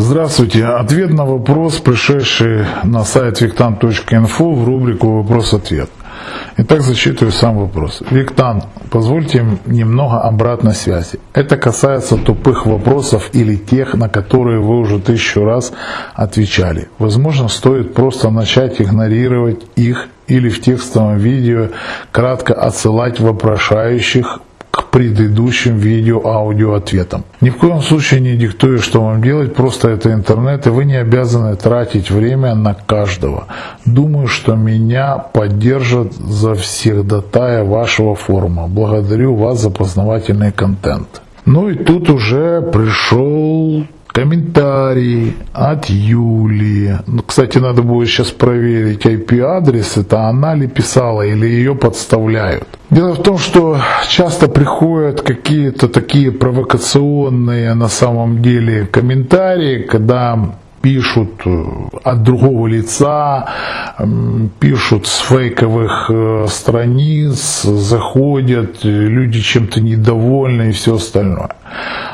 Здравствуйте. Ответ на вопрос, пришедший на сайт виктан.инфо в рубрику «Вопрос-ответ». Итак, зачитываю сам вопрос. Виктан, позвольте немного обратной связи. Это касается тупых вопросов или тех, на которые вы уже тысячу раз отвечали. Возможно, стоит просто начать игнорировать их или в текстовом видео кратко отсылать вопрошающих предыдущим видео-аудио ответам. Ни в коем случае не диктую, что вам делать, просто это интернет, и вы не обязаны тратить время на каждого. Думаю, что меня поддержат за всех датая вашего форума. Благодарю вас за познавательный контент. Ну и тут уже пришел комментарий от Юлии. Ну, кстати, надо будет сейчас проверить IP-адрес, это она ли писала или ее подставляют. Дело в том, что часто приходят какие-то такие провокационные на самом деле комментарии, когда пишут э, от другого лица, пишут с фейковых э, страниц, заходят, э, люди чем-то недовольны и все остальное.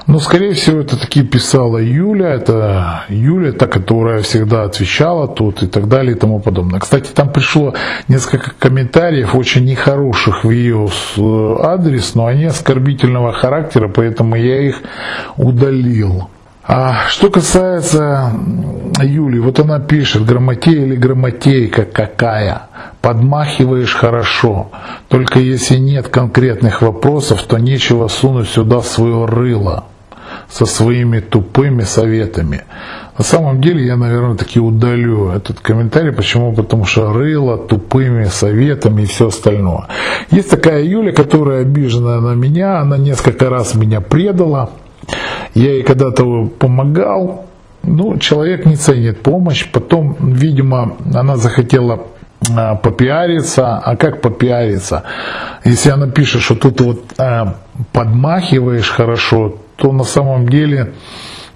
Но, скорее всего, это такие писала Юля, это Юля, та, которая всегда отвечала тут и так далее и тому подобное. Кстати, там пришло несколько комментариев очень нехороших в ее адрес, но они оскорбительного характера, поэтому я их удалил. А что касается Юли, вот она пишет, грамотей или грамотейка какая, подмахиваешь хорошо, только если нет конкретных вопросов, то нечего сунуть сюда свое рыло со своими тупыми советами. На самом деле я, наверное, таки удалю этот комментарий. Почему? Потому что рыло тупыми советами и все остальное. Есть такая Юля, которая обижена на меня, она несколько раз меня предала. Я ей когда-то помогал, ну, человек не ценит помощь, потом, видимо, она захотела а, попиариться, а как попиариться? Если она пишет, что тут вот а, подмахиваешь хорошо, то на самом деле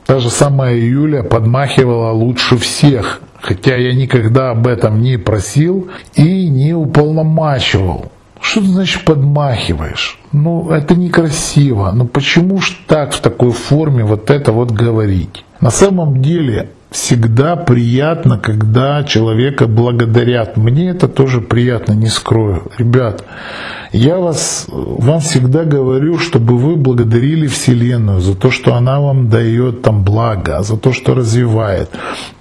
та же самая Юля подмахивала лучше всех, хотя я никогда об этом не просил и не уполномачивал. Что ты значит подмахиваешь? Ну, это некрасиво. Ну, почему ж так в такой форме вот это вот говорить? На самом деле, всегда приятно, когда человека благодарят. Мне это тоже приятно, не скрою. Ребят, я вас, вам всегда говорю, чтобы вы благодарили Вселенную за то, что она вам дает там благо, за то, что развивает.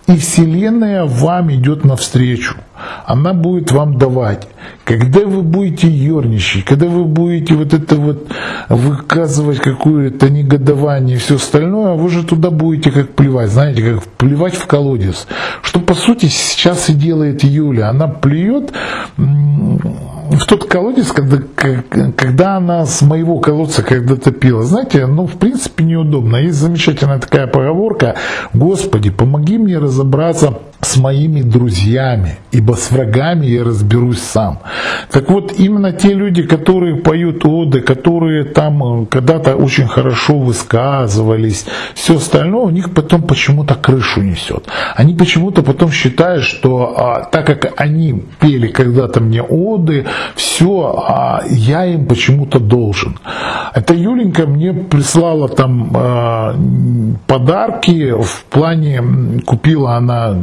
И Вселенная вам идет навстречу. Она будет вам давать. Когда вы будете ерничать, когда вы будете вот это вот выказывать какое-то негодование и все остальное, вы же туда будете как плевать, знаете, как плевать в колодец. Что по сути сейчас и делает Юля. Она плюет в тот колодец, когда, когда она с моего колодца когда-то пила. Знаете, ну, в принципе, неудобно. Есть замечательная такая поговорка, Господи, помоги мне разобраться с моими друзьями, ибо с врагами я разберусь сам. Так вот, именно те люди, которые поют оды, которые там э, когда-то очень хорошо высказывались, все остальное, у них потом почему-то крышу несет. Они почему-то потом считают, что а, так как они пели когда-то мне оды, все, а я им почему-то должен. Это Юленька мне прислала там а, подарки в плане, купила она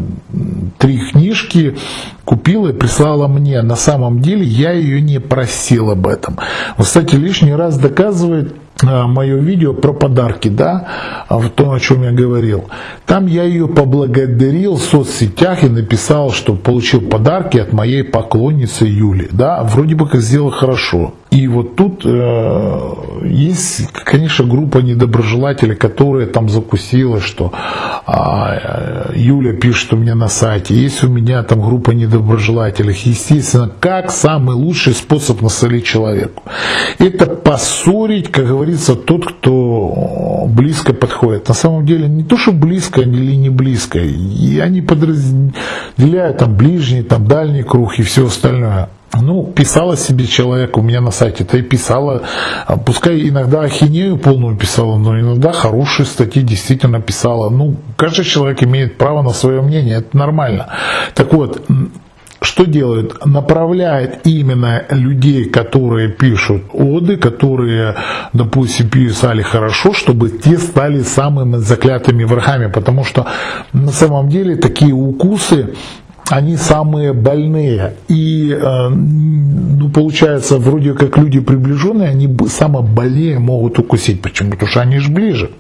три книжки, купила и прислала мне. На самом деле я ее не просил об этом. Кстати, лишний раз доказывает мое видео про подарки, да, а, в том, о чем я говорил. Там я ее поблагодарил в соцсетях и написал, что получил подарки от моей поклонницы Юли, да, вроде бы как сделал хорошо. И вот тут э, есть, конечно, группа недоброжелателей, которая там закусила, что а, Юля пишет у меня на сайте, есть у меня там группа недоброжелателей. Естественно, как самый лучший способ насолить человеку? Это поссорить, как говорится, тот, кто близко подходит. На самом деле не то, что близко или не близко. И они подразделяют там ближний, там дальний круг и все остальное. Ну, писала себе человек у меня на сайте, то и писала, а, пускай иногда ахинею полную писала, но иногда хорошие статьи действительно писала. Ну, каждый человек имеет право на свое мнение, это нормально. Так вот, что делает? Направляет именно людей, которые пишут оды, которые, допустим, писали хорошо, чтобы те стали самыми заклятыми врагами, потому что на самом деле такие укусы они самые больные. И, э, ну, получается, вроде как люди приближенные, они самые больнее могут укусить. Почему? Потому что они же ближе.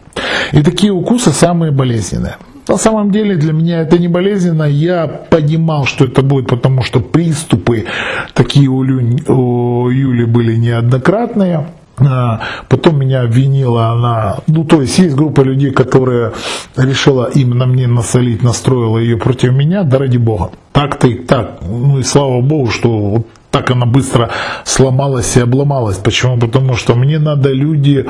И такие укусы самые болезненные. На самом деле для меня это не болезненно. Я понимал, что это будет, потому что приступы такие у, Лю, у Юли были неоднократные. А, потом меня обвинила она, ну то есть есть группа людей, которая решила именно мне насолить, настроила ее против меня, да ради бога. Так-то и так. Ну и слава богу, что вот так она быстро сломалась и обломалась. Почему? Потому что мне надо люди,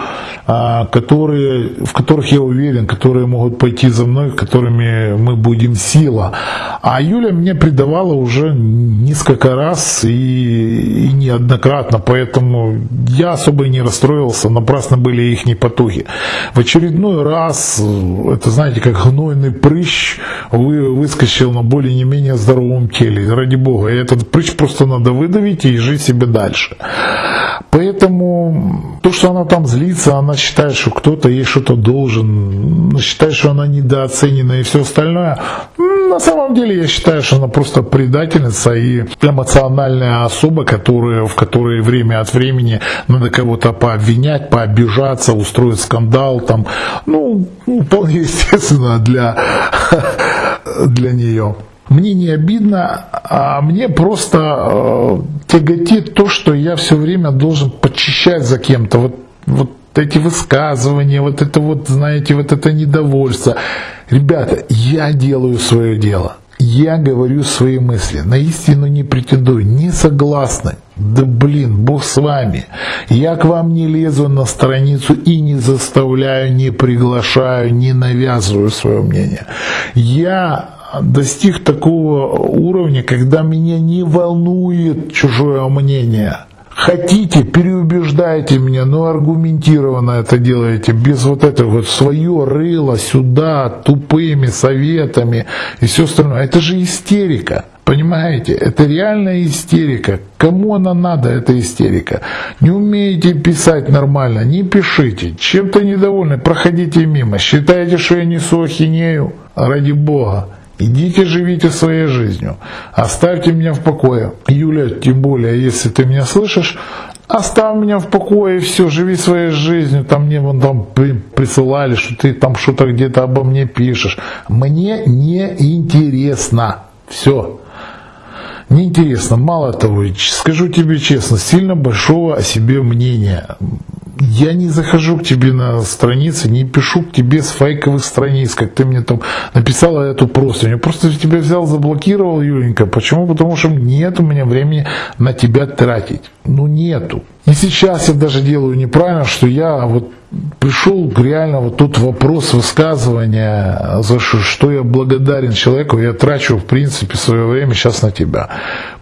а, которые, в которых я уверен, которые могут пойти за мной, которыми мы будем сила. А Юля меня предавала уже несколько раз и, и неоднократно, поэтому я особо и не расстроился, напрасно были их непотуги. В очередной раз, это знаете, как гнойный прыщ вы, выскочил на более не менее здоровом теле. Ради бога, этот прыщ просто надо выдать выдавить и жить себе дальше. Поэтому то, что она там злится, она считает, что кто-то ей что-то должен, считает, что она недооценена и все остальное. На самом деле я считаю, что она просто предательница и эмоциональная особа, которая, в которой время от времени надо кого-то пообвинять, пообижаться, устроить скандал. Там, ну, вполне естественно для, для нее. Мне не обидно, а мне просто э, тяготит то, что я все время должен почищать за кем-то. Вот, вот эти высказывания, вот это вот, знаете, вот это недовольство. Ребята, я делаю свое дело. Я говорю свои мысли, на истину не претендую, не согласны. Да блин, Бог с вами. Я к вам не лезу на страницу и не заставляю, не приглашаю, не навязываю свое мнение. Я достиг такого уровня, когда меня не волнует чужое мнение. Хотите, переубеждайте меня, но аргументированно это делаете, без вот этого вот свое рыло сюда, тупыми советами и все остальное. Это же истерика. Понимаете, это реальная истерика. Кому она надо, эта истерика? Не умеете писать нормально, не пишите. Чем-то недовольны, проходите мимо. Считаете, что я несу ахинею? Ради Бога. Идите живите своей жизнью. Оставьте меня в покое. Юля, тем более, если ты меня слышишь, оставь меня в покое, все, живи своей жизнью. Там мне вон там присылали, что ты там что-то где-то обо мне пишешь. Мне не интересно. Все. Неинтересно. Мало того, скажу тебе честно, сильно большого о себе мнения я не захожу к тебе на страницы, не пишу к тебе с фейковых страниц, как ты мне там написала эту просто. Я просто тебя взял, заблокировал, Юленька. Почему? Потому что нет у меня времени на тебя тратить. Ну нету. И сейчас я даже делаю неправильно, что я вот пришел реально вот тут вопрос высказывания, за что, что я благодарен человеку, я трачу в принципе свое время сейчас на тебя.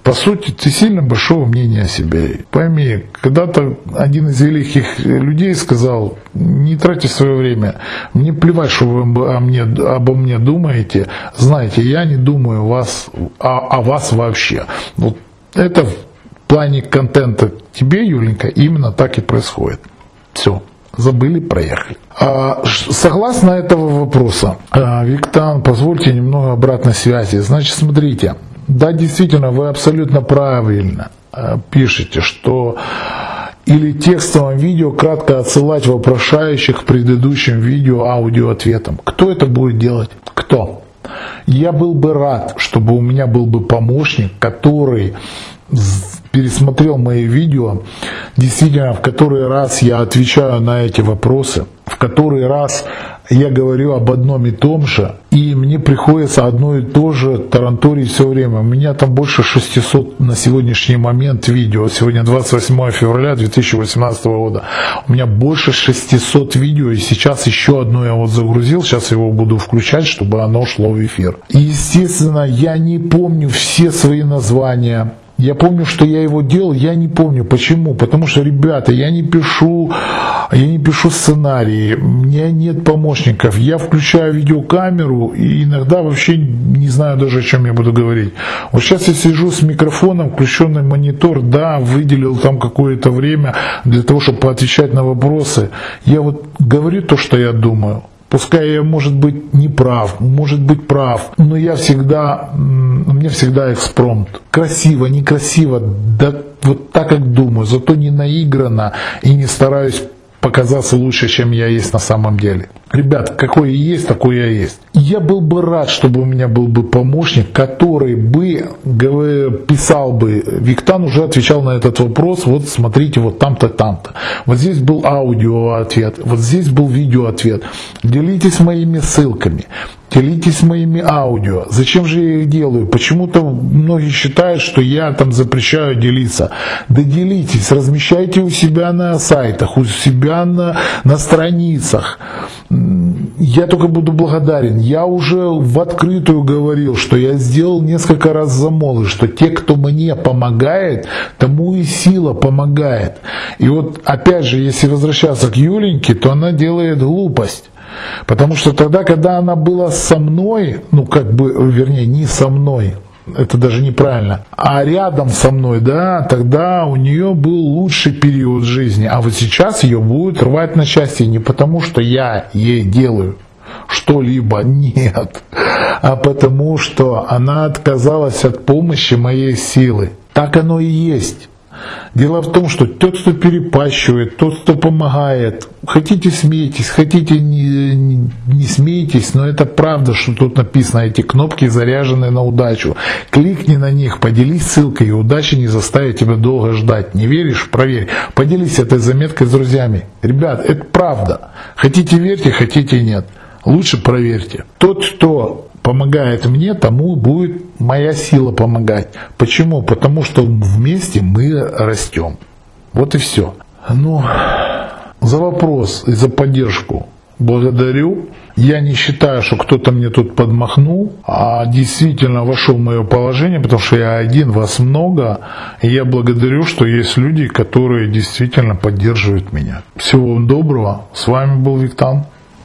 По сути, ты сильно большого мнения о себе. Пойми, когда-то один из великих людей сказал, не тратьте свое время, мне плевать, что вы о мне, обо мне думаете, знаете, я не думаю вас, о, о вас вообще. Вот это плане контента тебе, Юленька, именно так и происходит. Все, забыли, проехали. А, согласно этого вопроса, а, Виктан, позвольте немного обратной связи. Значит, смотрите, да, действительно, вы абсолютно правильно а, пишете, что или текстовом видео кратко отсылать вопрошающих к предыдущим видео аудиоответам. Кто это будет делать? Кто? Я был бы рад, чтобы у меня был бы помощник, который пересмотрел мои видео, действительно, в который раз я отвечаю на эти вопросы, в который раз я говорю об одном и том же, и мне приходится одно и то же таранторить все время. У меня там больше 600 на сегодняшний момент видео. Сегодня 28 февраля 2018 года. У меня больше 600 видео, и сейчас еще одно я вот загрузил, сейчас его буду включать, чтобы оно шло в эфир. И, естественно, я не помню все свои названия, Я помню, что я его делал, я не помню почему. Потому что, ребята, я не пишу, я не пишу сценарии, у меня нет помощников. Я включаю видеокамеру и иногда вообще не знаю даже, о чем я буду говорить. Вот сейчас я сижу с микрофоном, включенный монитор, да, выделил там какое-то время для того, чтобы поотвечать на вопросы. Я вот говорю то, что я думаю. Пускай я, может быть, не прав, может быть, прав, но я всегда, м, у меня всегда экспромт. Красиво, некрасиво, да вот так, как думаю, зато не наигранно и не стараюсь показаться лучше, чем я есть на самом деле. Ребят, я есть, такой я есть. Я был бы рад, чтобы у меня был бы помощник, который бы писал бы, Виктан уже отвечал на этот вопрос, вот смотрите, вот там-то, там-то. Вот здесь был аудио ответ, вот здесь был видео ответ. Делитесь моими ссылками. Делитесь моими аудио. Зачем же я их делаю? Почему-то многие считают, что я там запрещаю делиться. Да делитесь, размещайте у себя на сайтах, у себя на, на страницах. Я только буду благодарен. Я уже в открытую говорил, что я сделал несколько раз замолы, что те, кто мне помогает, тому и сила помогает. И вот опять же, если возвращаться к Юленьке, то она делает глупость. Потому что тогда, когда она была со мной, ну как бы, вернее, не со мной, это даже неправильно, а рядом со мной, да, тогда у нее был лучший период жизни. А вот сейчас ее будет рвать на части не потому, что я ей делаю что-либо, нет, а потому что она отказалась от помощи моей силы. Так оно и есть. Дело в том, что тот, кто перепащивает, тот, кто помогает, хотите смейтесь, хотите не, не, не смейтесь, но это правда, что тут написано, эти кнопки заряжены на удачу. Кликни на них, поделись ссылкой, и удача не заставит тебя долго ждать. Не веришь? Проверь. Поделись этой заметкой с друзьями. Ребят, это правда. Хотите верьте, хотите нет. Лучше проверьте. Тот, кто помогает мне, тому будет моя сила помогать. Почему? Потому что вместе мы растем. Вот и все. Ну, за вопрос и за поддержку благодарю. Я не считаю, что кто-то мне тут подмахнул, а действительно вошел в мое положение, потому что я один, вас много. И я благодарю, что есть люди, которые действительно поддерживают меня. Всего вам доброго. С вами был Виктан.